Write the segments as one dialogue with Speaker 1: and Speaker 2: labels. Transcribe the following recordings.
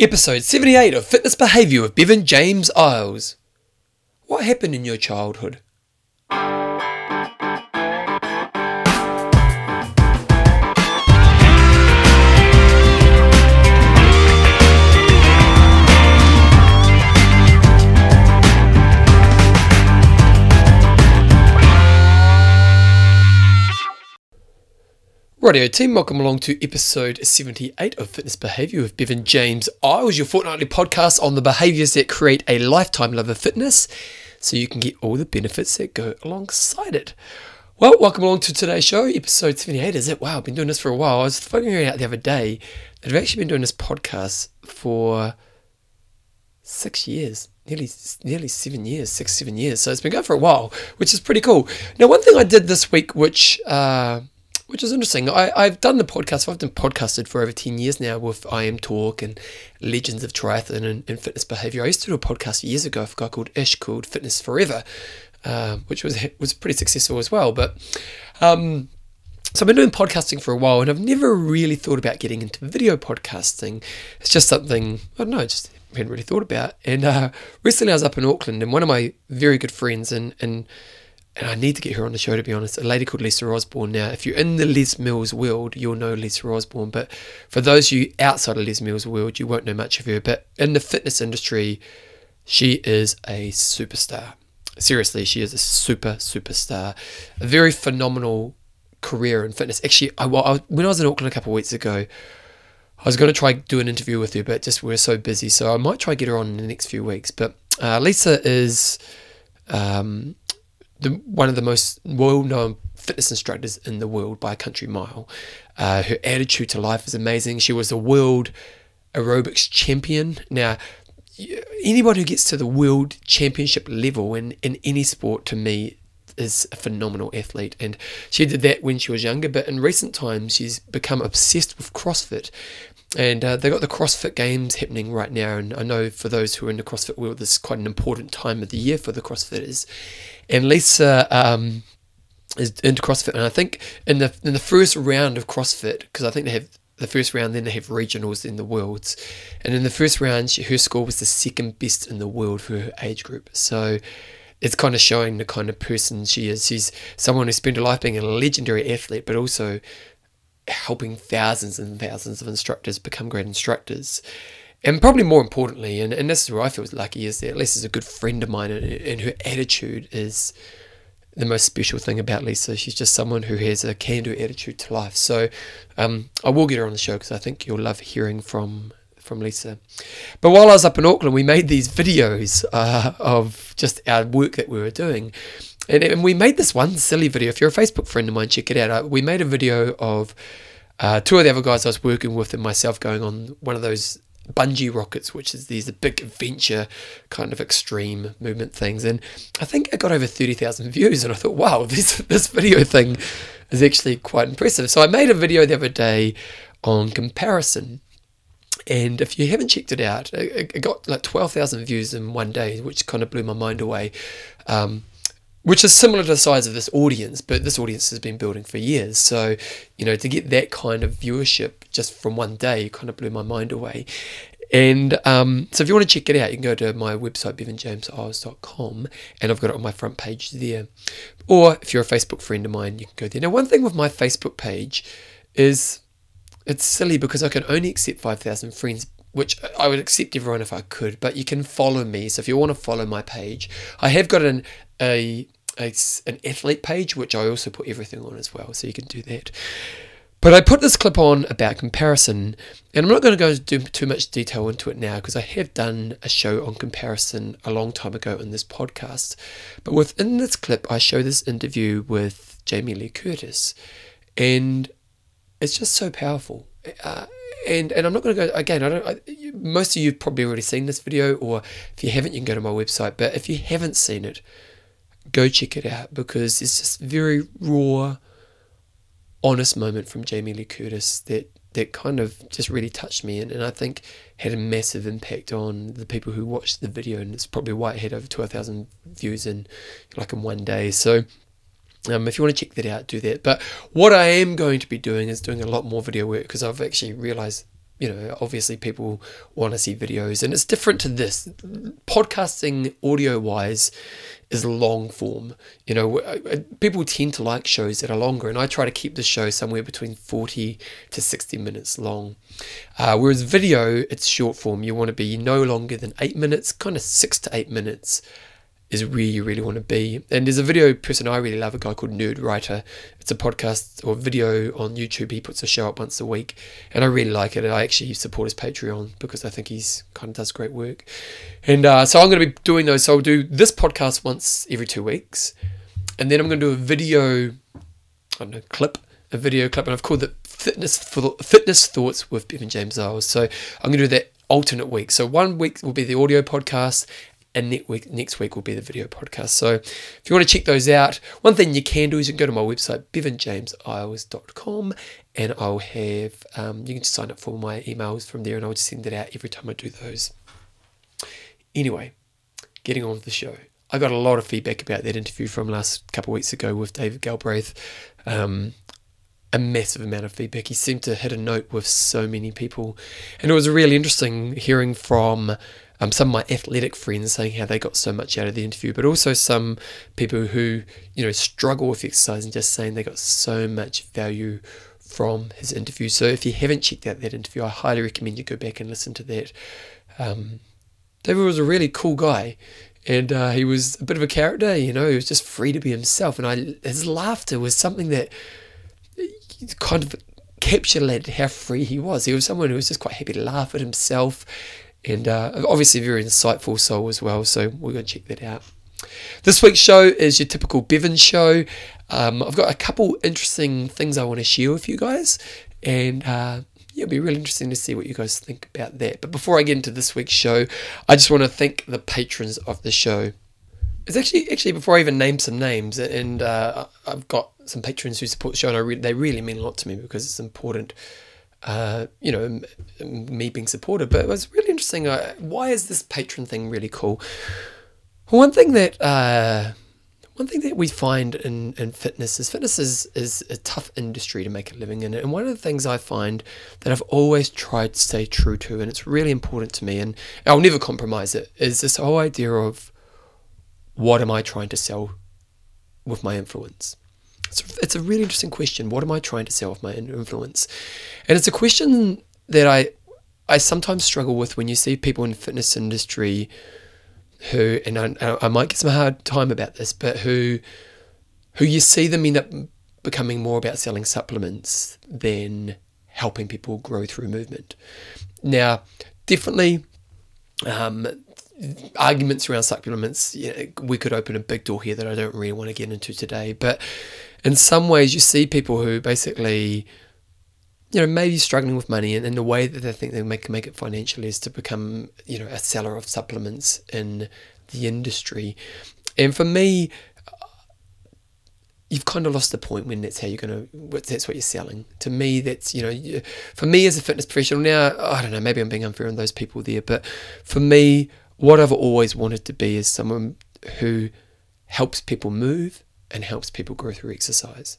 Speaker 1: Episode 78 of Fitness Behaviour with Bevan James Eyles. What happened in your childhood? Radio team, welcome along to episode 78 of Fitness Behaviour with Bevan James Eyles, your fortnightly podcast on the behaviours that create a lifetime love of fitness so you can get all the benefits that go alongside it. Well, welcome along to today's show, episode 78. Is it? Wow, I've been doing this for a while. I was figuring out the other day that I've actually been doing this podcast for six years nearly nearly seven years, six seven years. So it's been going for a while, which is pretty cool. Now, one thing I did this week, which uh, which is interesting. I, I've done the podcast. I've done podcasted for over 10 years now with IMTalk and Legends of Triathlon and, and Fitness Behavior. I used to do a podcast years ago with a guy called Ish called Fitness Forever, uh, which was was pretty successful as well. But um, so I've been doing podcasting for a while and I've never really thought about getting into video podcasting. It's just something, I don't know, just hadn't really thought about. And uh, recently I was up in Auckland and one of my very good friends and, and and I need to get her on the show to be honest, a lady called Lisa Osborne. Now, if you're in the Les Mills world, you'll know Lisa Osborne, but for those of you outside of Les Mills world, you won't know much of her. But in the fitness industry, she is a superstar. Seriously, she is a super superstar. A very phenomenal career in fitness. Actually, I, I, when I was in Auckland a couple of weeks ago, I was going to try do an interview with her, but just we're so busy, so I might try get her on in the next few weeks. But uh, Lisa is. Um, the, one of the most well-known fitness instructors in the world by a country mile. Uh, her attitude to life is amazing. She was a world aerobics champion. Now, anyone who gets to the world championship level in, in any sport, to me, is a phenomenal athlete. And she did that when she was younger, but in recent times, she's become obsessed with CrossFit. And uh, they've got the CrossFit Games happening right now. And I know for those who are in the CrossFit world, this is quite an important time of the year for the CrossFitters. And Lisa um, is into CrossFit, and I think in the in the first round of CrossFit, because I think they have the first round, then they have regionals in the worlds, and in the first round, she, her score was the second best in the world for her age group. So it's kind of showing the kind of person she is. She's someone who spent her life being a legendary athlete, but also helping thousands and thousands of instructors become great instructors. And probably more importantly, and, and this is where I feel lucky, is that Lisa's a good friend of mine, and, and her attitude is the most special thing about Lisa. She's just someone who has a can do attitude to life. So um, I will get her on the show because I think you'll love hearing from from Lisa. But while I was up in Auckland, we made these videos uh, of just our work that we were doing. And, and, we made this one silly video. If you're a Facebook friend of mine, check it out. Uh, we made a video of uh, two of the other guys I was working with and myself going on one of those bungee rockets, which is these big adventure kind of extreme movement things. And I think it got over 30,000 views. And I thought, wow, this, this video thing is actually quite impressive. So I made a video the other day on comparison. And if you haven't checked it out, it, got like 12,000 views in one day, which kind of blew my mind away. Um, which is similar to the size of this audience, but this audience has been building for years. So, you know, to get that kind of viewership just from one day kind of blew my mind away. And um, so if you want to check it out, you can go to my website, bevanjameseyles.com, and I've got it on my front page there. Or if you're a Facebook friend of mine, you can go there. Now, one thing with my Facebook page is it's silly because I can only accept 5,000 friends, which I would accept everyone if I could, but you can follow me. So if you want to follow my page, I have got an, a a, an athlete page, which I also put everything on as well, so you can do that. But I put this clip on about comparison, and I'm not going to go into too much detail into it now because I have done a show on comparison a long time ago in this podcast. But within this clip, I show this interview with Jamie Lee Curtis, and it's just so powerful. Uh, and and I'm not going to go again. I don't. I, most of you've probably already seen this video, or if you haven't, you can go to my website. But if you haven't seen it, go check it out because it's just very raw, honest moment from Jamie Lee Curtis that that kind of just really touched me and, and I think had a massive impact on the people who watched the video and it's probably why it had over 12,000 views in like in one day so um, if you want to check that out do that but what I am going to be doing is doing a lot more video work because I've actually realized you know, obviously people want to see videos, and it's different to this. Podcasting, audio wise, is long form. You know, people tend to like shows that are longer, and I try to keep the show somewhere between 40 to 60 minutes long. Uh, whereas video, it's short form. You want to be no longer than eight minutes, kind of six to eight minutes is where you really want to be. And there's a video person I really love, a guy called Nerdwriter. It's a podcast or video on YouTube. He puts a show up once a week, and I really like it. And I actually support his Patreon because I think he's kind of does great work. And uh, so I'm going to be doing those. So I'll do this podcast once every two weeks, and then I'm going to do a video, I don't know, clip, a video clip, and I've called it Fitness Fitness Thoughts with Bevan James Eyles. So I'm going to do that alternate week. So one week will be the audio podcast, and next week, next week will be the video podcast. So if you want to check those out, one thing you can do is you can go to my website, bevanjameseyles.com, and I'll have, um, you can just sign up for my emails from there and I'll just send it out every time I do those. Anyway, getting on with the show. I got a lot of feedback about that interview from last couple of weeks ago with David Galbraith. Um, a massive amount of feedback. He seemed to hit a note with so many people. And it was really interesting hearing from um, some of my athletic friends saying how they got so much out of the interview, but also some people who, you know, struggle with exercise and just saying they got so much value from his interview. So if you haven't checked out that interview, I highly recommend you go back and listen to that. Um, David was a really cool guy, and uh, he was a bit of a character. You know, he was just free to be himself, and I his laughter was something that kind of captured how free he was. He was someone who was just quite happy to laugh at himself and uh, obviously very insightful soul as well. So we're going to check that out. This week's show is your typical Bevan show. Um, I've got a couple interesting things I want to share with you guys, and uh, it'll be really interesting to see what you guys think about that. But before I get into this week's show, I just want to thank the patrons of the show. It's actually actually before I even name some names, and uh, I've got some patrons who support the show, and re- they really mean a lot to me because it's important uh, you know, me being supported. But it was really interesting. Uh, why is this patron thing really cool? Well, One thing that uh, one thing that we find in, in fitness is fitness is, is a tough industry to make a living in. And one of the things I find that I've always tried to stay true to, and it's really important to me, and I'll never compromise it, is this whole idea of what am I trying to sell with my influence? It's, it's a really interesting question. What am I trying to sell with my influence? And it's a question that I I sometimes struggle with when you see people in the fitness industry who, and I, I might get some hard time about this, but who who you see them end up becoming more about selling supplements than helping people grow through movement. Now, definitely, um, arguments around supplements, you know, we could open a big door here that I don't really want to get into today. But in some ways, you see people who basically, you know, maybe struggling with money, and, and the way that they think they make make it financially is to become, you know, a seller of supplements in the industry. And for me, you've kind of lost the point when that's how you're to that's what you're selling to me that's you know for me as a fitness professional now i don't know maybe i'm being unfair on those people there but for me what i've always wanted to be is someone who helps people move and helps people grow through exercise.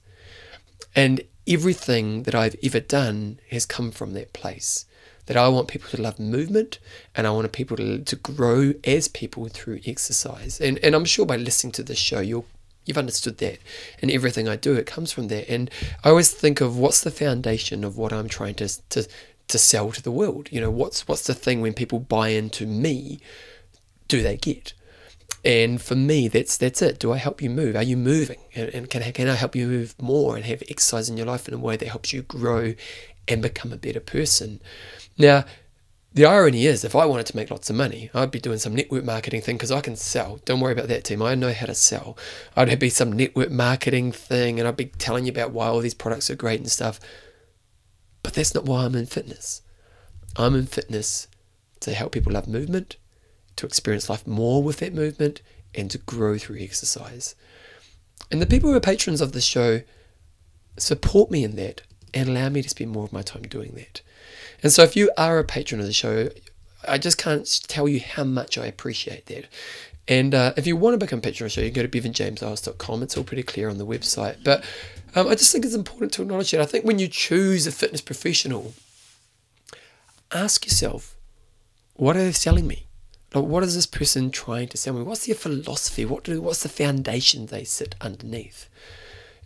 Speaker 1: And everything that I've ever done has come from that place. That I want people to love movement and I want people to, to grow as people through exercise. And, and I'm sure by listening to this show, you'll you've understood that and everything I do it comes from that and I always think of what's the foundation of what I'm trying to to to sell to the world you know what's what's the thing when people buy into me do they get and for me, that's that's it. Do I help you move? Are you moving? And, and can, I, can I help you move more and have exercise in your life in a way that helps you grow and become a better person? Now, the irony is, if I wanted to make lots of money, I'd be doing some network marketing thing because I can sell. Don't worry about that, team. I know how to sell. I'd be some network marketing thing and I'd be telling you about why all these products are great and stuff. But that's not why I'm in fitness. I'm in fitness to help people love movement to experience life more with that movement and to grow through exercise. And the people who are patrons of the show support me in that and allow me to spend more of my time doing that. And so if you are a patron of the show, I just can't tell you how much I appreciate that. And uh, if you want to become a patron of the show, you can go to bevanjameseyles.com. It's all pretty clear on the website. But um, I just think it's important to acknowledge that. I think when you choose a fitness professional, ask yourself, what are they selling me? Like, what is this person trying to me? What's their philosophy? What do, what's the foundation they sit underneath?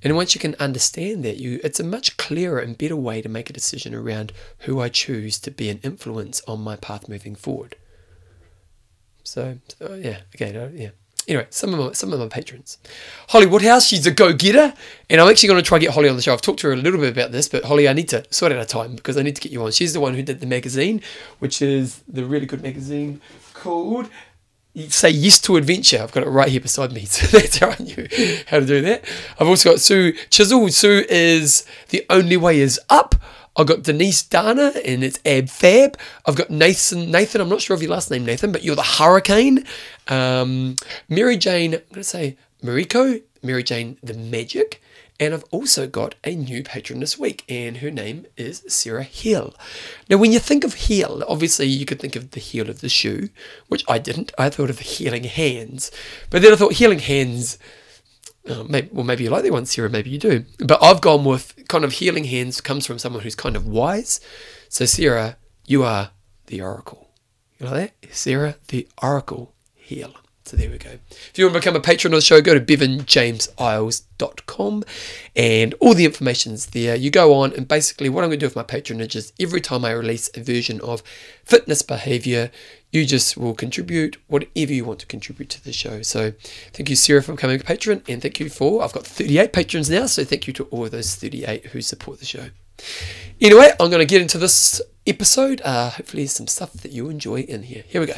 Speaker 1: And once you can understand that, you it's a much clearer and better way to make a decision around who I choose to be an influence on my path moving forward. So, so yeah, again, uh, yeah. Anyway, some of my some of my patrons, Holly Woodhouse, she's a go getter, and I'm actually going to try and get Holly on the show. I've talked to her a little bit about this, but Holly, I need to sort out a time because I need to get you on. She's the one who did the magazine, which is the really good magazine called say yes to adventure. I've got it right here beside me, so that's how I knew how to do that. I've also got Sue Chisel. Sue is the only way is up. I've got Denise Dana and it's Ab Fab. I've got Nathan. Nathan, I'm not sure of your last name, Nathan, but you're the Hurricane. Um, Mary Jane, I'm going to say Mariko. Mary Jane the Magic. And I've also got a new patron this week, and her name is Sarah Hill. Now, when you think of heel, obviously you could think of the heel of the shoe, which I didn't. I thought of healing hands. But then I thought healing hands, uh, maybe, well, maybe you like that one, Sarah, maybe you do. But I've gone with kind of healing hands comes from someone who's kind of wise. So, Sarah, you are the oracle. You know that? Sarah, the oracle healer. So there we go. If you want to become a patron of the show, go to bevanjameseyles.com and all the information's there. You go on and basically what I'm going to do with my patronage is every time I release a version of fitness behavior, you just will contribute whatever you want to contribute to the show. So thank you, Sarah, for becoming a patron, and thank you for I've got 38 patrons now, so thank you to all of those 38 who support the show. Anyway, I'm going to get into this episode. Uh, hopefully, some stuff that you enjoy in here. Here we go.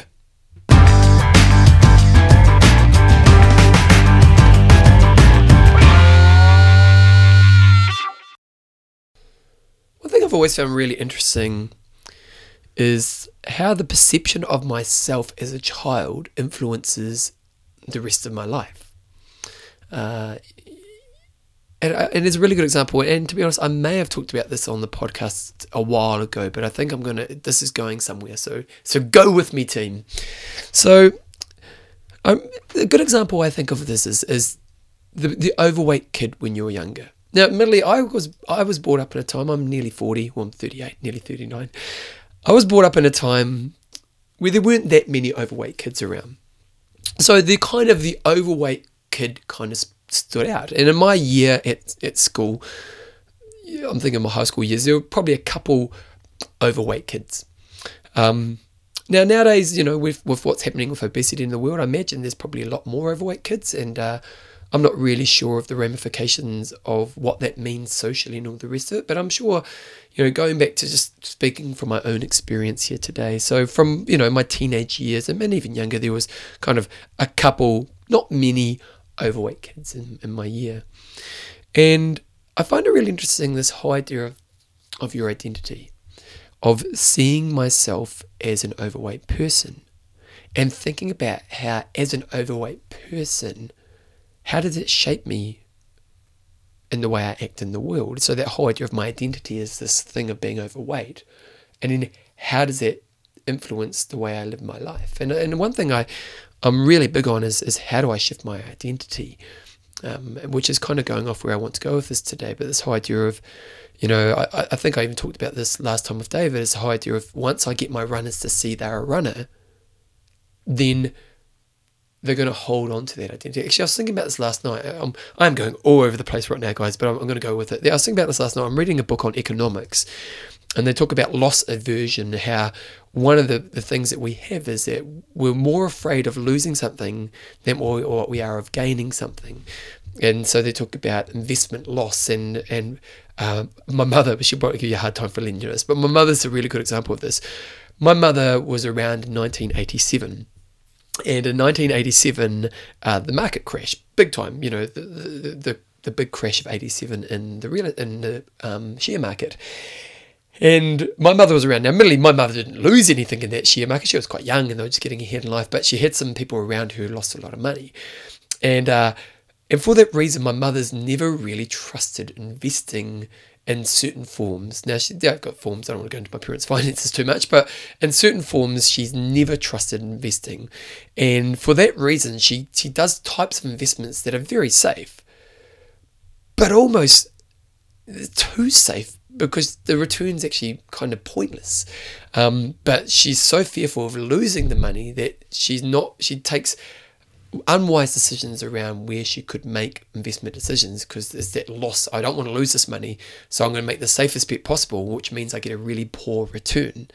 Speaker 1: One thing I've always found really interesting is how the perception of myself as a child influences the rest of my life. Uh, and, and it's a really good example. And to be honest, I may have talked about this on the podcast a while ago, but I think I'm gonna. This is going somewhere. So so go with me, team. So um, a good example I think of this is is the the overweight kid when you were younger. Now, admittedly, I was I was brought up in a time. I'm nearly forty. Well, I'm thirty-eight, nearly thirty-nine. I was brought up in a time where there weren't that many overweight kids around. So the kind of the overweight kid kind of stood out. And in my year at at school, I'm thinking my high school years, there were probably a couple overweight kids. Um, now nowadays, you know, with with what's happening with obesity in the world, I imagine there's probably a lot more overweight kids, and uh, I'm not really sure of the ramifications of what that means socially and all the rest of it, but I'm sure, you know, going back to just speaking from my own experience here today. So from, you know, my teenage years and even younger, there was kind of a couple, not many overweight kids in, in my year. And I find it really interesting this whole idea of, of your identity, of seeing myself as an overweight person and thinking about how, as an overweight person, how does it shape me in the way I act in the world? So that whole idea of my identity is this thing of being overweight, and then how does it influence the way I live my life? And and one thing I I'm really big on is is how do I shift my identity, um, which is kind of going off where I want to go with this today. But this whole idea of you know, I, I think I even talked about this last time with David, is the whole idea of once I get my runners to see they're a runner, then they're going to hold on to that identity. Actually, I was thinking about this last night. I'm, I'm going all over the place right now, guys, but I'm, I'm going to go with it. I was thinking about this last night. I'm reading a book on economics, and they talk about loss aversion, how one of the, the things that we have is that we're more afraid of losing something than what we are of gaining something. And so they talk about investment loss and and uh, my mother, she'll probably give you a hard time for know this, but my mother's a really good example of this. My mother was around 1987 and in 1987, uh, the market crashed big time. You know, the, the, the, the big crash of 87 in the real in the um, share market. And my mother was around. Now, admittedly, my mother didn't lose anything in that share market. She was quite young and they were just getting ahead in life, but she had some people around who lost a lot of money. And uh, and for that reason, my mother's never really trusted investing in certain forms. Now, she, yeah, I've got forms, I don't want to go into my parents' finances too much, but in certain forms, she's never trusted investing. And for that reason, she, she does types of investments that are very safe, but almost too safe because the return's actually kind of pointless. Um, but she's so fearful of losing the money that she's not. She takes unwise decisions around where she could make investment decisions because there's that loss. I don't want to lose this money, so I'm going to make the safest bet possible, which means I get a really poor return.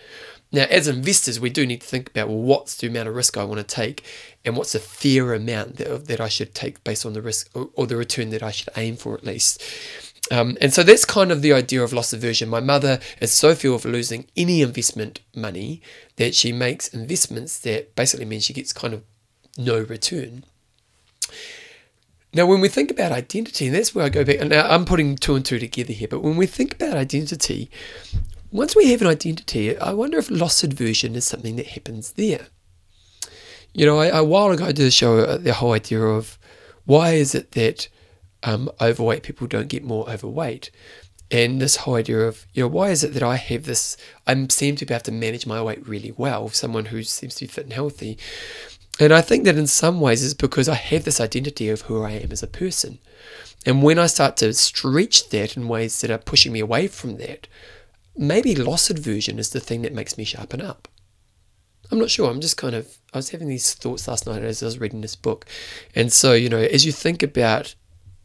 Speaker 1: Now, as investors, we do need to think about well, what's the amount of risk I want to take, and what's a fair amount that, that I should take based on the risk or, or the return that I should aim for at least. Um, and so that's kind of the idea of loss aversion. My mother is so fearful of losing any investment money that she makes investments that basically means she gets kind of no return. Now, when we think about identity, and that's where I go back, and now I'm putting two and two together here, but when we think about identity, once we have an identity, I wonder if loss aversion is something that happens there. You know, I, a while ago I did a show, uh, the whole idea of why is it that um, overweight people don't get more overweight? And this whole idea of, you know, why is it that I have this, I seem to be able to manage my weight really well, someone who seems to be fit and healthy. And I think that in some ways it's because I have this identity of who I am as a person. And when I start to stretch that in ways that are pushing me away from that, maybe loss aversion is the thing that makes me sharpen up. I'm not sure. I'm just kind of, I was having these thoughts last night as I was reading this book. And so, you know, as you think about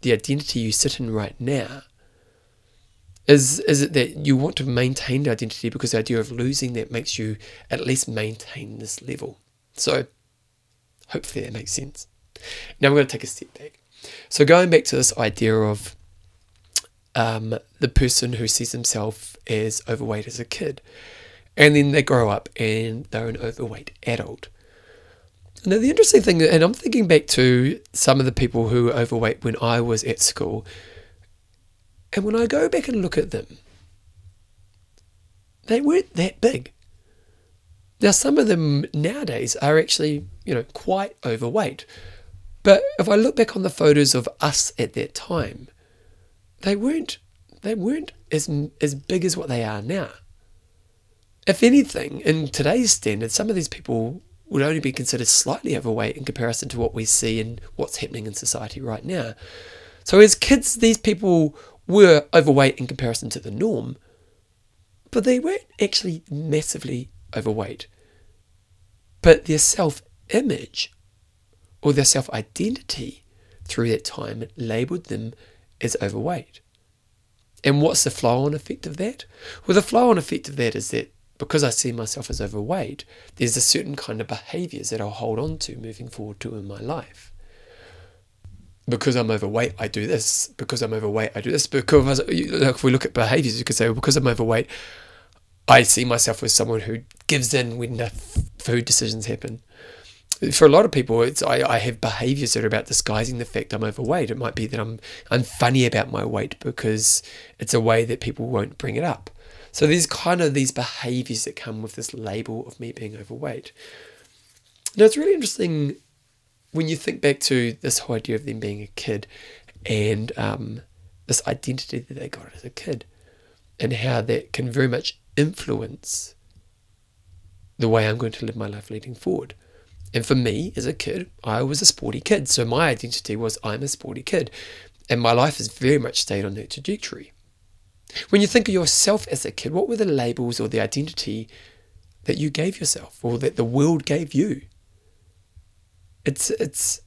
Speaker 1: the identity you sit in right now, is, is it that you want to maintain the identity because the idea of losing that makes you at least maintain this level? So, Hopefully that makes sense. Now we're going to take a step back. So going back to this idea of um, the person who sees himself as overweight as a kid, and then they grow up and they're an overweight adult. Now the interesting thing, and I'm thinking back to some of the people who were overweight when I was at school, and when I go back and look at them, they weren't that big. Now, some of them nowadays are actually, you know, quite overweight. But if I look back on the photos of us at that time, they weren't they weren't as as big as what they are now. If anything, in today's standards, some of these people would only be considered slightly overweight in comparison to what we see and what's happening in society right now. So as kids, these people were overweight in comparison to the norm, but they weren't actually massively overweight. But their self image or their self identity through that time labeled them as overweight. And what's the flow on effect of that? Well, the flow on effect of that is that because I see myself as overweight, there's a certain kind of behaviors that I'll hold on to moving forward to in my life. Because I'm overweight, I do this. Because I'm overweight, I do this. Because if we look at behaviors, you could say, well, because I'm overweight, I see myself as someone who gives in when the food decisions happen. For a lot of people, it's I, I have behaviors that are about disguising the fact I'm overweight. It might be that I'm I'm funny about my weight because it's a way that people won't bring it up. So there's kind of these behaviors that come with this label of me being overweight. Now it's really interesting when you think back to this whole idea of them being a kid and um, this identity that they got as a kid and how that can very much influence the way I'm going to live my life leading forward. And for me, as a kid, I was a sporty kid. So my identity was I'm a sporty kid. And my life has very much stayed on that trajectory. When you think of yourself as a kid, what were the labels or the identity that you gave yourself or that the world gave you? It's it's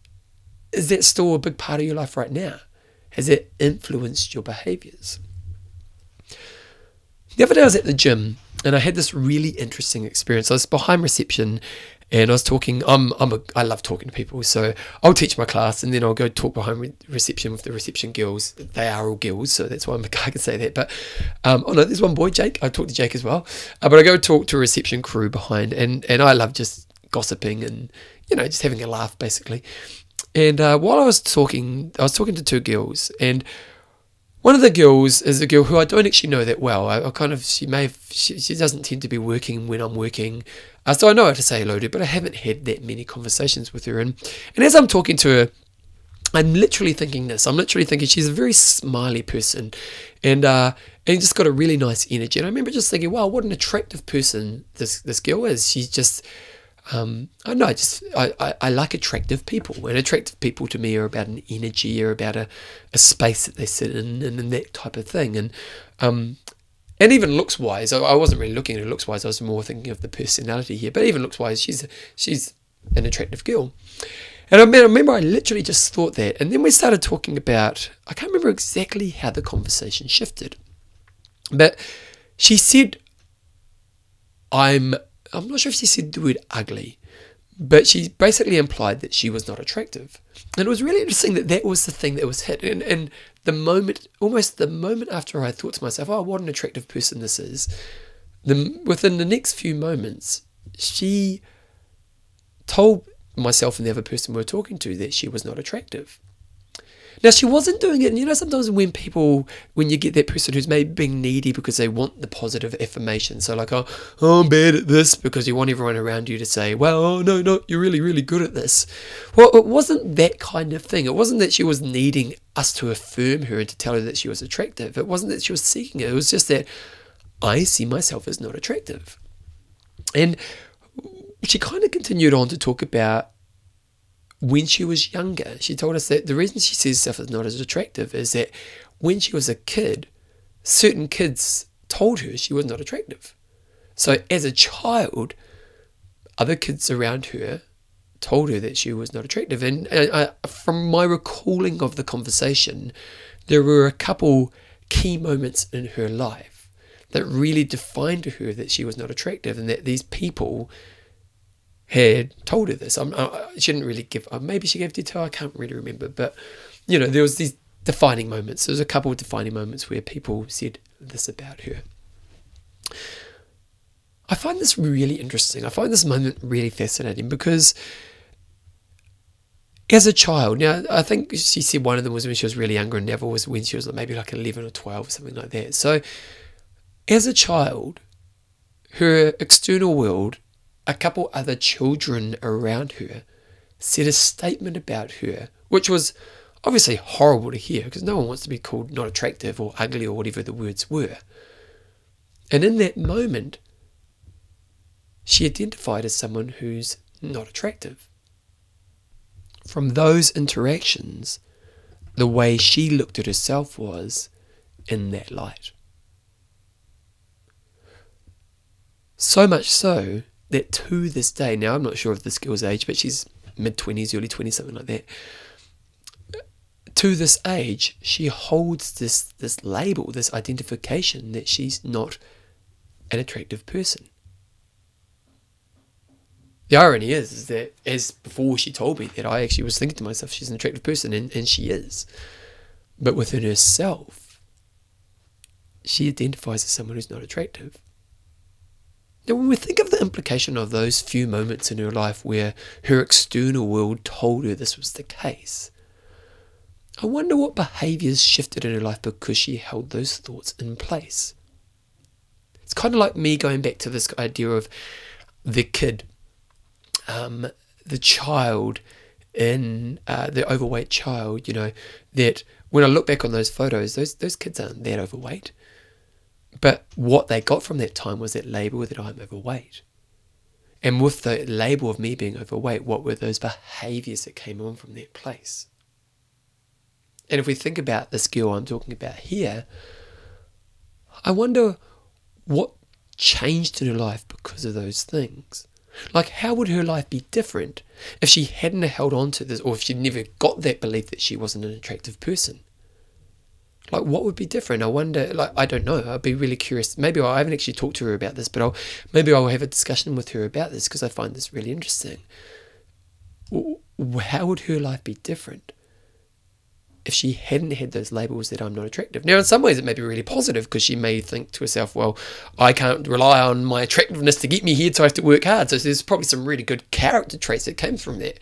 Speaker 1: is that still a big part of your life right now? Has it influenced your behaviors? The other day I was at the gym and I had this really interesting experience. I was behind reception and I was talking. I'm, I'm a, I love talking to people, so I'll teach my class and then I'll go talk behind re- reception with the reception girls. They are all girls, so that's why I'm, I can say that. But um, oh no, there's one boy, Jake. I talked to Jake as well, uh, but I go talk to a reception crew behind, and and I love just gossiping and you know just having a laugh basically. And uh, while I was talking, I was talking to two girls, and one of the girls is a girl who I don't actually know that well. I, I kind of she may have she, she, doesn't tend to be working when I'm working, uh, so I know how to say hello to, her, but I haven't had that many conversations with her. And and as I'm talking to her, I'm literally thinking this. I'm literally thinking she's a very smiley person, and uh, and just got a really nice energy. And I remember just thinking, wow, what an attractive person this this girl is. She's just um, I know, I just I, I, I, like attractive people, and attractive people to me are about an energy, or about a, a space that they sit in, and, and that type of thing. And um, and even looks wise, I wasn't really looking at her looks wise. I was more thinking of the personality here. But even looks wise, she's she's an attractive girl. And I remember I literally just thought that. And then we started talking about, I can't remember exactly how the conversation shifted. But she said, I'm, I'm not sure if she said the word ugly, but she basically implied that she was not attractive. And it was really interesting that that was the thing that was hit. And, and the moment, almost the moment after I thought to myself, oh, what an attractive person this is, the, within the next few moments, she told myself and the other person we were talking to that she was not attractive. Now she wasn't doing it, and you know sometimes when people, when you get that person who's maybe being needy because they want the positive affirmation, so like oh, oh I'm bad at this because you want everyone around you to say, well, oh no, no, you're really, really good at this. Well, it wasn't that kind of thing. It wasn't that she was needing us to affirm her and to tell her that she was attractive. It wasn't that she was seeking it. It was just that I see myself as not attractive, and she kind of continued on to talk about when she was younger. She told us that the reason she sees stuff as not as attractive is that when she was a kid, certain kids told her she was not attractive. So as a child, other kids around her told her that she was not attractive. And uh, from my recalling of the conversation, there were a couple key moments in her life that really defined to her that she was not attractive and that these people had told her this. I'm, I, she didn't really give, uh, maybe she gave detail, I can't really remember. But, you know, there was these defining moments. There was a couple of defining moments where people said this about her. I find this really interesting. I find this moment really fascinating because as a child, now I think she said one of them was when she was really younger, and Neville was when she was maybe like 11 or 12 or something like that. So as a child, her external world a couple other children around her said a statement about her, which was obviously horrible to hear because no one wants to be called not attractive or ugly or whatever the words were. And in that moment, she identified as someone who's not attractive. From those interactions, the way she looked at herself was in that light. So much so that to this day, now I'm not sure of this girl's age, but she's mid 20s, early 20s, something like that. To this age, she holds this, this label, this identification that she's not an attractive person. The irony is, is that as before she told me that I actually was thinking to myself, she's an attractive person, and, and she is. But within herself, she identifies as someone who's not attractive. Now, when we think of the implication of those few moments in her life where her external world told her this was the case, I wonder what behaviours shifted in her life because she held those thoughts in place. It's kind of like me going back to this idea of the kid, um, the child in uh, the overweight child, you know, that when I look back on those photos, those, those kids aren't that overweight. But what they got from that time was that label that I'm overweight. And with the label of me being overweight, what were those behaviors that came on from that place? And if we think about this girl I'm talking about here, I wonder what changed in her life because of those things. Like, how would her life be different if she hadn't held on to this, or if she never got that belief that she wasn't an attractive person? Like, what would be different? I wonder. Like, I don't know. I'd be really curious. Maybe I haven't actually talked to her about this, but I'll maybe I'll have a discussion with her about this because I find this really interesting. How would her life be different if she hadn't had those labels that I'm not attractive? Now, in some ways, it may be really positive because she may think to herself, "Well, I can't rely on my attractiveness to get me here, so I have to work hard." So there's probably some really good character traits that came from that.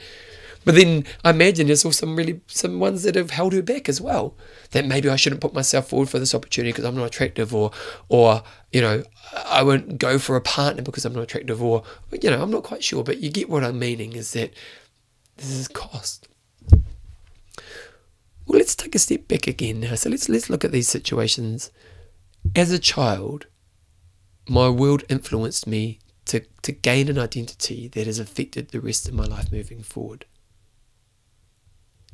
Speaker 1: But then I imagine there's also some really some ones that have held her back as well. That maybe I shouldn't put myself forward for this opportunity because I'm not attractive, or or you know I won't go for a partner because I'm not attractive, or you know I'm not quite sure. But you get what I'm meaning is that this is cost. Well, let's take a step back again now. So let's let's look at these situations. As a child, my world influenced me to, to gain an identity that has affected the rest of my life moving forward.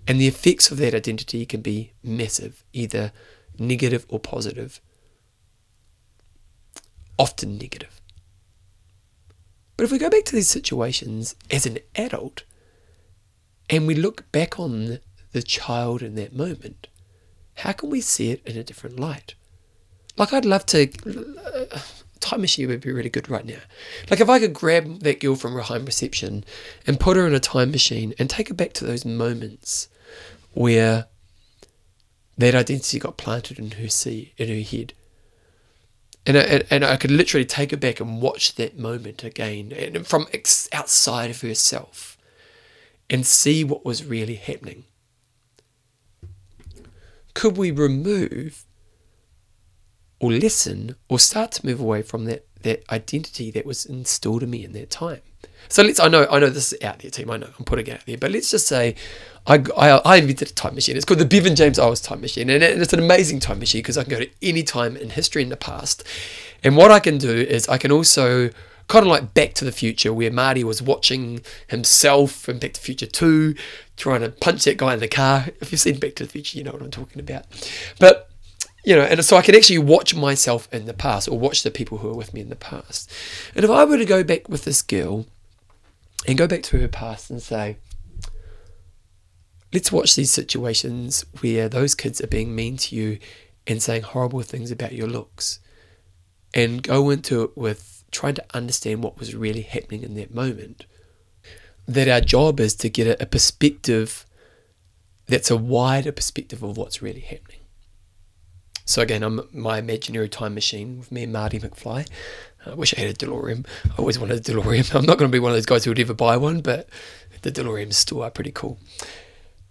Speaker 1: And the effects of that identity can be massive, either negative or positive. often negative. But if we go back to these situations as an adult and we look back on the child in that moment, how can we see it in a different light? Like, I'd love to. Time machine would be really good right now. Like, if I could grab that girl from home reception and put her in a time machine and take her back to those moments where that identity got planted in her see in her head. And I, and I could literally take her back and watch that moment again and from outside of herself and see what was really happening. Could we remove or listen or start to move away from that, that identity that was instilled in me in that time? So let's, I know, I know this is out there, team. I know I'm putting it out there, but let's just say I, I, I invented a time machine. It's called the Bevan James Eyles Time Machine, and it's an amazing time machine because I can go to any time in history in the past. And what I can do is I can also kind of like Back to the Future, where Marty was watching himself in Back to the Future 2, trying to punch that guy in the car. If you've seen Back to the Future, you know what I'm talking about. But you know, and so I can actually watch myself in the past or watch the people who are with me in the past. And if I were to go back with this girl and go back to her past and say, let's watch these situations where those kids are being mean to you and saying horrible things about your looks and go into it with trying to understand what was really happening in that moment. That our job is to get a, perspective that's a wider perspective of what's really happening. So again, I'm my imaginary time machine with me and Marty McFly. I wish I had a DeLorean. I always wanted a DeLorean. I'm not going to be one of those guys who would ever buy one, but the DeLoreans still are pretty cool.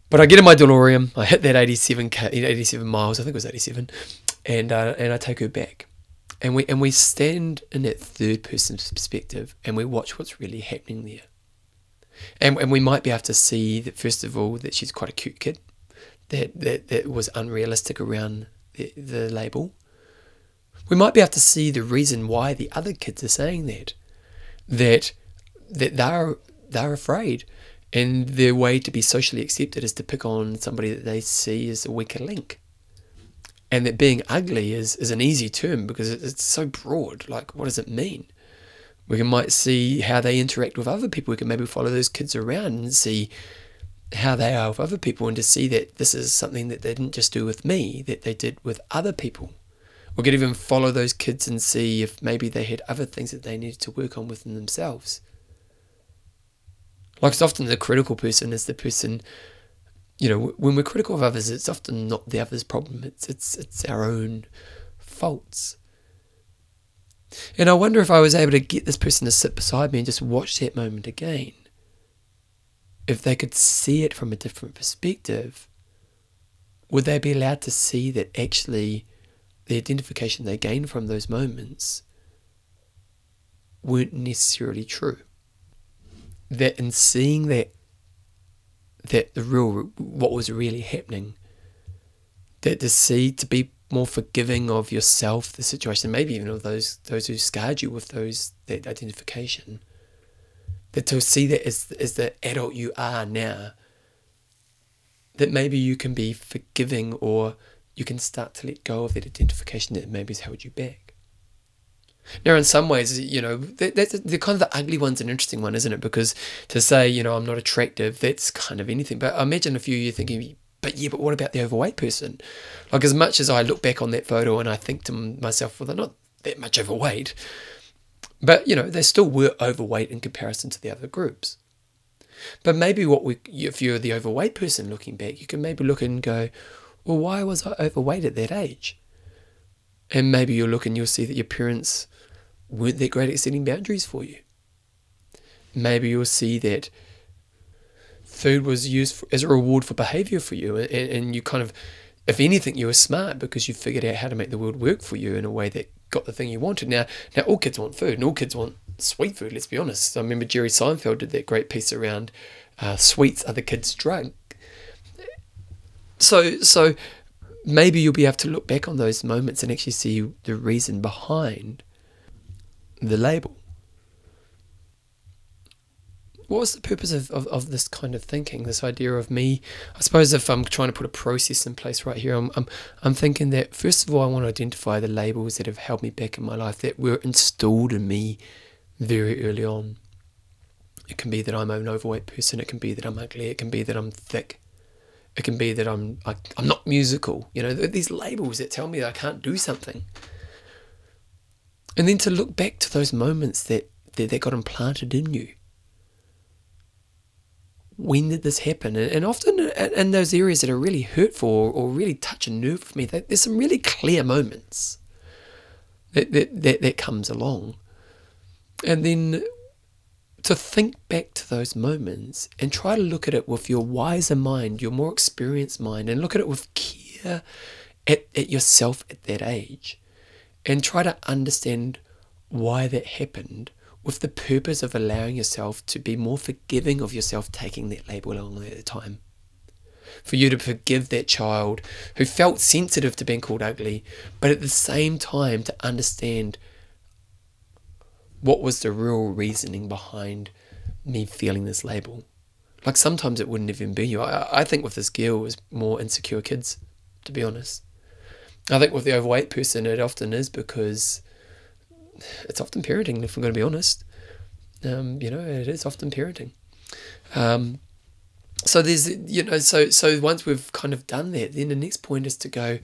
Speaker 1: But I get in my DeLorean. I hit that 87 87 miles. I think it was 87, and uh, and I take her back, and we and we stand in that third person perspective, and we watch what's really happening there. And and we might be able to see that first of all that she's quite a cute kid, that that that was unrealistic around the, label, we might be able to see the reason why the other kids are saying that. That that they're they're afraid. And their way to be socially accepted is to pick on somebody that they see as a weaker link. And that being ugly is, is an easy term because it's so broad. Like, what does it mean? We can, might see how they interact with other people. We can maybe follow those kids around and see how they are with other people and to see that this is something that they didn't just do with me, that they did with other people. We could even follow those kids and see if maybe they had other things that they needed to work on within themselves. Like it's often the critical person is the person, you know, when we're critical of others, it's often not the other's problem. It's it's it's our own faults. And I wonder if I was able to get this person to sit beside me and just watch that moment again if they could see it from a different perspective, would they be allowed to see that actually the identification they gained from those moments weren't necessarily true? That in seeing that that the real what was really happening, that to see to be more forgiving of yourself, the situation, maybe even of those those who scarred you with those that identification to see that as, as the adult you are now, that maybe you can be forgiving or you can start to let go of that identification that maybe has held you back. Now, in some ways, you know, that, that's the kind of the ugly one's an interesting one, isn't it? Because to say, you know, I'm not attractive, that's kind of anything. But imagine a few of you thinking, but yeah, but what about the overweight person? Like, as much as I look back on that photo and I think to myself, well, they're not that much overweight, but, you know, they still were overweight in comparison to the other groups. But maybe what we, if you're the overweight person looking back, you can maybe look and go, well, why was I overweight at that age? And maybe you'll look and you'll see that your parents weren't that great at setting boundaries for you. Maybe you'll see that food was used for, as a reward for behavior for you, and, and you kind of, if anything, you were smart because you figured out how to make the world work for you in a way that got the thing you wanted. Now, now all kids want food, and all kids want sweet food. Let's be honest. I remember Jerry Seinfeld did that great piece around uh, sweets other kids drug. So, so maybe you'll be able to look back on those moments and actually see the reason behind the label. What was the purpose of, of, of this kind of thinking, this idea of me? I suppose if I'm trying to put a process in place right here, I'm, I'm, I'm thinking that first of all, I want to identify the labels that have held me back in my life that were installed in me very early on. It can be that I'm an overweight person, it can be that I'm ugly, it can be that I'm thick, it can be that I'm I, I'm not musical. You know, these labels that tell me that I can't do something. And then to look back to those moments that, that, that got implanted in you when did this happen? And often uh, in those areas that are really hurtful or really touch a nerve for me, there's some really clear moments that, that, that, that comes along. And then to think back to those moments and try to look at it with your wiser mind, your more experienced mind, and look at it with care at, at yourself at that age. And try to understand why that happened with the purpose of allowing yourself to be more forgiving of yourself taking that label along at the time. For you to forgive that child who felt sensitive to being called ugly, but at the same time to understand what was the real reasoning behind me feeling this label. Like sometimes it wouldn't even be you. I, I think with this girl, it was more insecure kids, to be honest. I think with the overweight person, it often is because it's often parenting, if I'm going to be honest. Um, you know, it is often parenting. Um, so there's, you know, so so once we've kind of done that, then the next point is to go,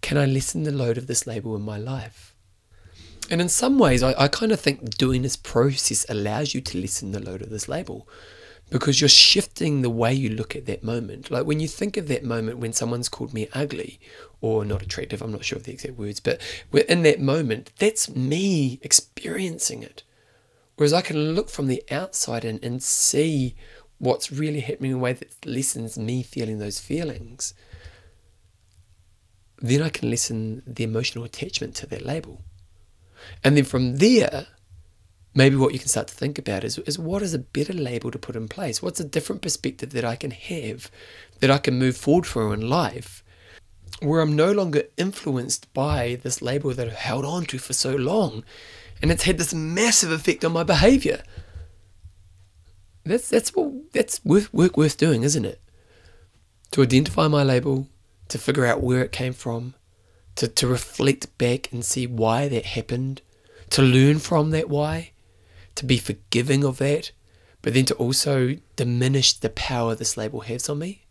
Speaker 1: can I lessen the load of this label in my life? And in some ways, I, I kind of think doing this process allows you to lessen the load of this label because you're shifting the way you look at that moment. Like when you think of that moment when someone's called me ugly or not attractive, I'm not sure of the exact words, but we're in that moment, that's me experiencing it. Whereas I can look from the outside and, and see what's really happening in a way that lessens me feeling those feelings. Then I can lessen the emotional attachment to that label. And then from there, maybe what you can start to think about is, is what is a better label to put in place? What's a different perspective that I can have that I can move forward through in life where I'm no longer influenced by this label that I've held on to for so long and it's had this massive effect on my behavior. That's that's what that's worth work worth doing, isn't it? To identify my label, to figure out where it came from, to, to reflect back and see why that happened, to learn from that why, to be forgiving of that, but then to also diminish the power this label has on me.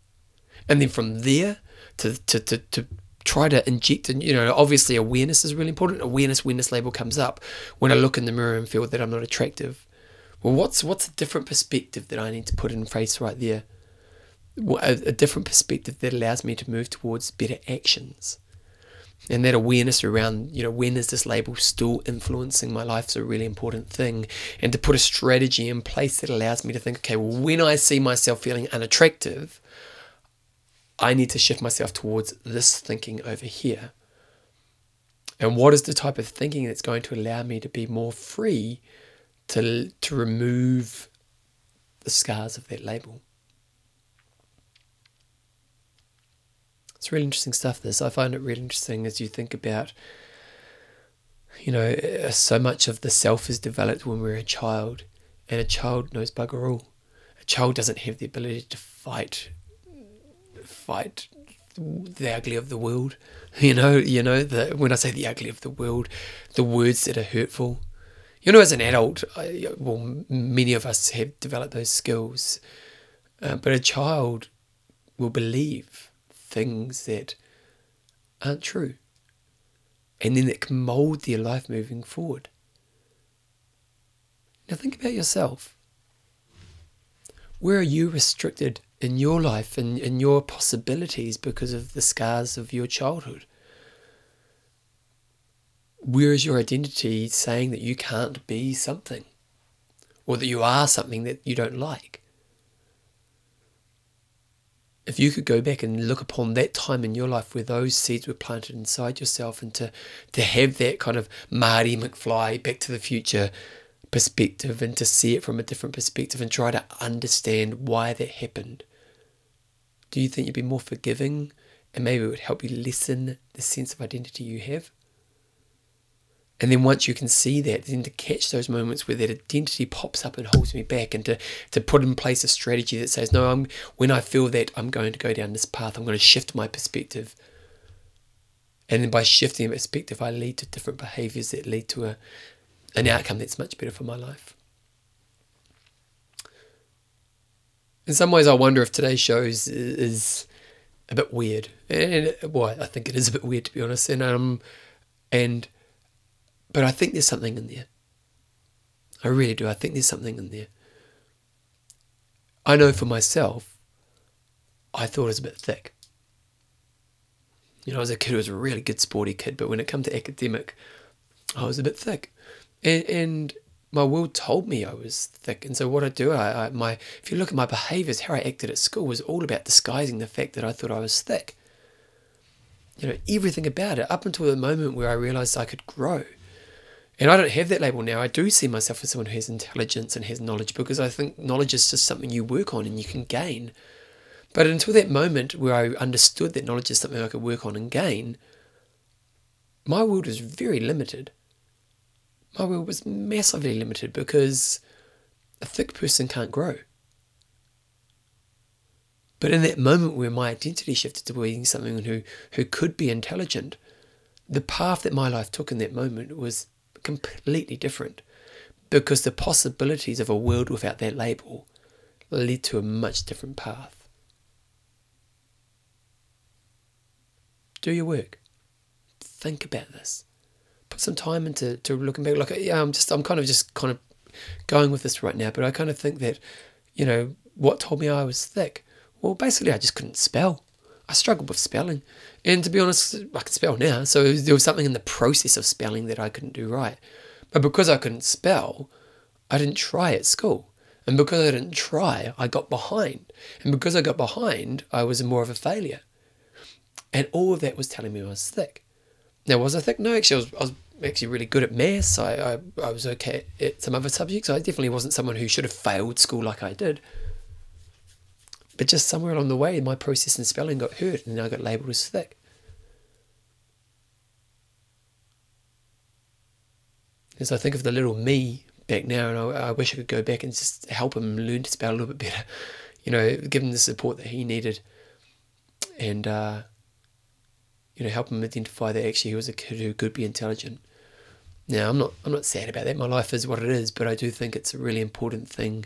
Speaker 1: And then from there, to, to, to, to try to inject, and you know, obviously awareness is really important. Awareness when this label comes up, when I look in the mirror and feel that I'm not attractive. Well, what's what's a different perspective that I need to put in place right there? A, a different perspective that allows me to move towards better actions and that awareness around you know when is this label still influencing my life is a really important thing. And to put a strategy in place that allows me to think okay well when i see myself feeling unattractive i need to shift myself towards this thinking over here. And what is the type of thinking that's going to allow me to be more free to to remove the scars of that label It's really interesting stuff, this. I find it really interesting as you think about, you know, uh, so much of the self is developed when we're a child, and a child knows bugger all. A child doesn't have the ability to fight, fight the ugly of the world. You know, you know, when I say the ugly of the world, the words that are hurtful. You know, as an adult, I, well, many of us have developed those skills, uh, but a child will believe things that aren't true. And then that can mold their life moving forward. Now think about yourself. Where are you restricted in your life and in your possibilities because of the scars of your childhood? Where is your identity saying that you can't be something? Or that you are something that you don't like? If you could go back and look upon that time in your life where those seeds were planted inside yourself and to, to have that kind of Marty McFly back to the future perspective and to see it from a different perspective and try to understand why that happened, do you think you'd be more forgiving and maybe it would help you lessen the sense of identity you have? And then once you can see that, then to catch those moments where that identity pops up and holds me back, and to, to put in place a strategy that says, no, I'm when I feel that I'm going to go down this path, I'm going to shift my perspective. And then by shifting perspective, I lead to different behaviors that lead to a, an outcome that's much better for my life. In some ways, I wonder if today's show is, is a bit weird, and well, I think it is a bit weird to be honest. And um, and but I think there's something in there. I really do. I think there's something in there. I know for myself, I thought it was a bit thick. You know, as a kid, I was a really good sporty kid, but when it came to academic, I was a bit thick. And, and my world told me I was thick. And so what I do, I, I, my if you look at my behaviours, how I acted at school was all about disguising the fact that I thought I was thick. You know, everything about it, up until the moment where I realised I could grow. And I don't have that label now. I do see myself as someone who has intelligence and has knowledge because I think knowledge is just something you work on and you can gain. But until that moment where I understood that knowledge is something I could work on and gain, my world was very limited. My world was massively limited because a thick person can't grow. But in that moment where my identity shifted to being someone who, who could be intelligent, the path that my life took in that moment was completely different because the possibilities of a world without that label lead to a much different path. Do your work. Think about this. Put some time into to looking back. Like yeah, I'm just I'm kind of just kind of going with this right now, but I kind of think that, you know, what told me I was thick? Well, basically I just couldn't spell. I struggled with spelling. And to be honest, I can spell now. So there was something in the process of spelling that I couldn't do right. But because I couldn't spell, I didn't try at school. And because I didn't try, I got behind. And because I got behind, I was more of a failure. And all of that was telling me I was thick. Now, was I thick? No, actually, I was, I was actually really good at maths. I, I, I was okay at some other subjects. I definitely wasn't someone who should have failed school like I did. But just somewhere along the way, my process in spelling got hurt and I got labelled as thick. As I think of the little me back now, and I, I, wish I could go back and just help him learn to spell a little bit better, you know, give him the support that he needed, and uh, you know, help him identify that actually he was a kid who could be intelligent. Now, I'm not, I'm not sad about that. My life is what it is, but I do think it's a really important thing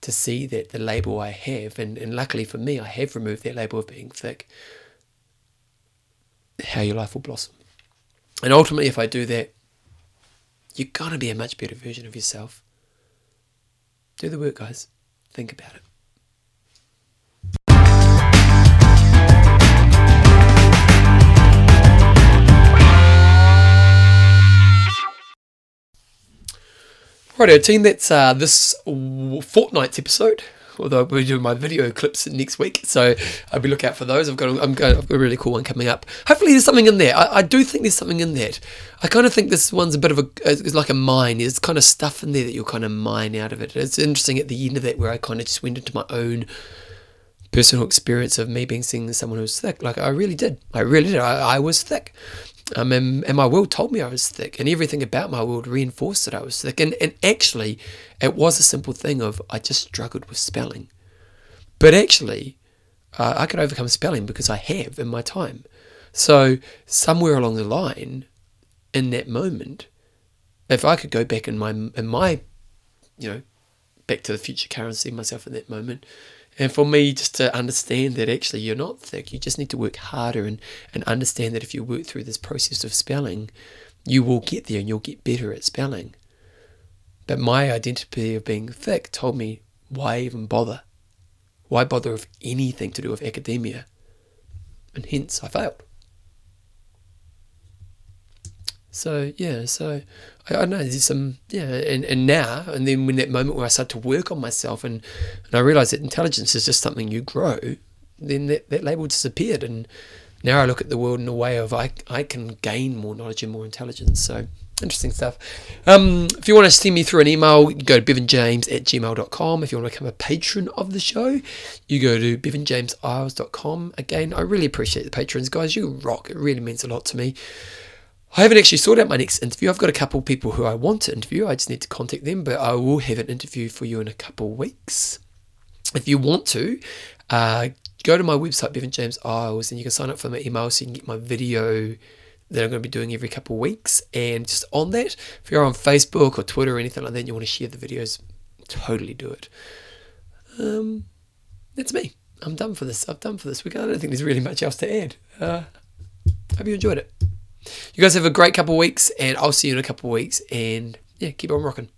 Speaker 1: to see that the label I have, and, and luckily for me, I have removed that label of being thick, how your life will blossom. And ultimately, if I do that, you're going to be a much better version of yourself. Do the work, guys. Think about it. Righto, team, that's uh, this fortnight's episode. Although we're doing my video clips next week, so I'll be look out for those. I've got, a, I'm going, I've got a really cool one coming up. Hopefully, there's something in there. I, I do think there's something in that. I kind of think this one's a bit of a, it's like a mine. There's kind of stuff in there that you'll kind of mine out of it. It's interesting at the end of that where I kind of just went into my own personal experience of me being seen as someone who's thick. Like I really did. I really did. I, I was thick. Um, and, and, my world told me I was thick, and everything about my world reinforced that I was thick. And, and actually, it was a simple thing of I just struggled with spelling. But actually, uh, I could overcome spelling because I have in my time. So, somewhere along the line, in that moment, if I could go back in my, in my you know, back to the future currency myself in that moment, and for me, just to understand that actually you're not thick, you just need to work harder and, and understand that if you work through this process of spelling, you will get there and you'll get better at spelling. But my identity of being thick told me, why even bother? Why bother with anything to do with academia? And hence I failed. So yeah, so I, I know there's some yeah, and, and now and then when that moment where I start to work on myself and, and I realised that intelligence is just something you grow, then that, that label disappeared and now I look at the world in a way of I I can gain more knowledge and more intelligence. So interesting stuff. Um, if you want to send me through an email, you go to bevanjames at gmail.com. If you want to become a patron of the show, you go to bevanjameseyles.com. Again, I really appreciate the patrons, guys. You rock. It really means a lot to me. I haven't actually sorted out my next interview. I've got a couple people who I want to interview. I just need to contact them, but I will have an interview for you in a couple weeks. If you want to, uh, go to my website, Bevan James Eyles, and you can sign up for my email so you can get my video that I'm going to be doing every couple of weeks. And just on that, if you're on Facebook or Twitter or anything like that, and you want to share the videos, totally do it. Um, that's me. I'm done for this. I've done for this week. I don't think there's really much else to add. Uh, hope you enjoyed it. You guys have a great couple of weeks, and I'll see you in a couple of weeks. And yeah, keep on rocking.